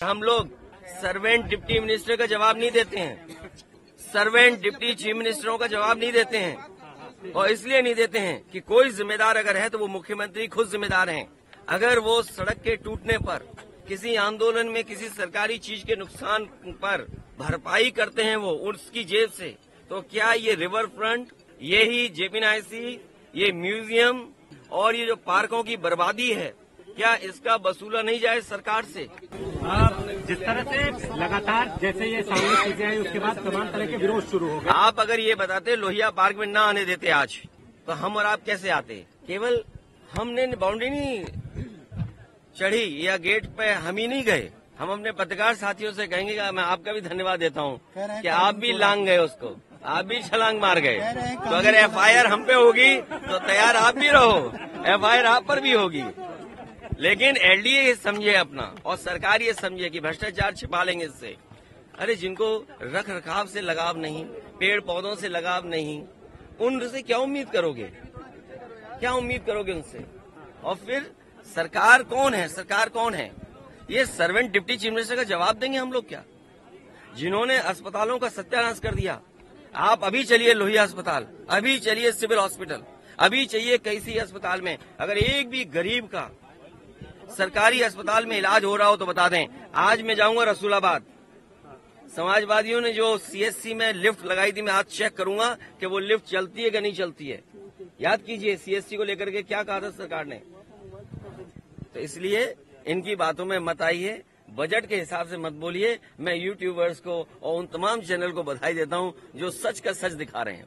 हम लोग servant deputy minister का जवाब नहीं देते हैं। सर्वेंट डिप्टी चीफ मिनिस्टरों का जवाब नहीं देते हैं और इसलिए नहीं देते हैं कि कोई जिम्मेदार अगर है तो वो मुख्यमंत्री खुद जिम्मेदार हैं। अगर वो सड़क के टूटने पर, किसी आंदोलन में, किसी सरकारी चीज़ के नुकसान पर भरपाई करते हैं वो उसकी जेब से तो क्या ये रिवर फ्रंट ये ही जेपीनाईसी ये म्यूज़ियम और ये जो पार्कों की बर्बादी है क्या इसका वसूला नहीं जाए सरकार से? आप जिस तरह से लगातार जैसे ये सामने चीज़ें आई उसके बाद तमाम तरह के विरोध शुरू हो गए। आप अगर ये बताते लोहिया पार्क में ना आने देते आज तो हम और आप कैसे आते? केवल हमने बाउंड्री नहीं चढ़ी या गेट पे हम ही नहीं गए। हम अपने पत्रकार साथियों से कहेंगे कि मैं आपका भी धन्यवाद देता हूँ कि आप भी लांग गए उसको। आप भी छलांग मार गए। तो अगर एफआईआर हम पे होगी तो तैयार आप भी रहो। एफआईआर आप पर भी होगी। लेकिन एलडीए ये समझे अपना, और सरकार ये समझे कि भ्रष्टाचार छिपा लेंगे इससे। अरे जिनको रख रखाव से लगाव नहीं पेड़ पौधों से लगाव नहीं, उनसे क्या उम्मीद करोगे? क्या उम्मीद करोगे उनसे? और फिर सरकार कौन है? सरकार कौन है? ये सर्वेंट डिप्टी चीफ मिनिस्टर का जवाब देंगे हम लोग क्या? जिन्होंने अस्पतालों का सत्यानाश कर दिया। आप अभी चलिए लोहिया अस्पताल, अभी चलिए सिविल हॉस्पिटल। अभी चाहिए कैसी अस्पताल में? अगर एक भी गरीब का सरकारी अस्पताल में इलाज हो रहा हो तो बता दें। आज मैं जाऊँगा रसूलाबाद। समाजवादियों ने जो सीएससी में लिफ्ट लगाई थी, मैं आज चेक करूँगा कि वो लिफ्ट चलती है कि नहीं चलती है। याद कीजिए सीएससी को लेकर के क्या कहा था सरकार ने? तो इसलिए इनकी बातों में मत आइए, बजट के हिसाब से मत बोलिए। मैं यूट्यूबर्स को और उन तमाम चैनल को बधाई देता हूँ जो सच का सच दिखा रहे हैं।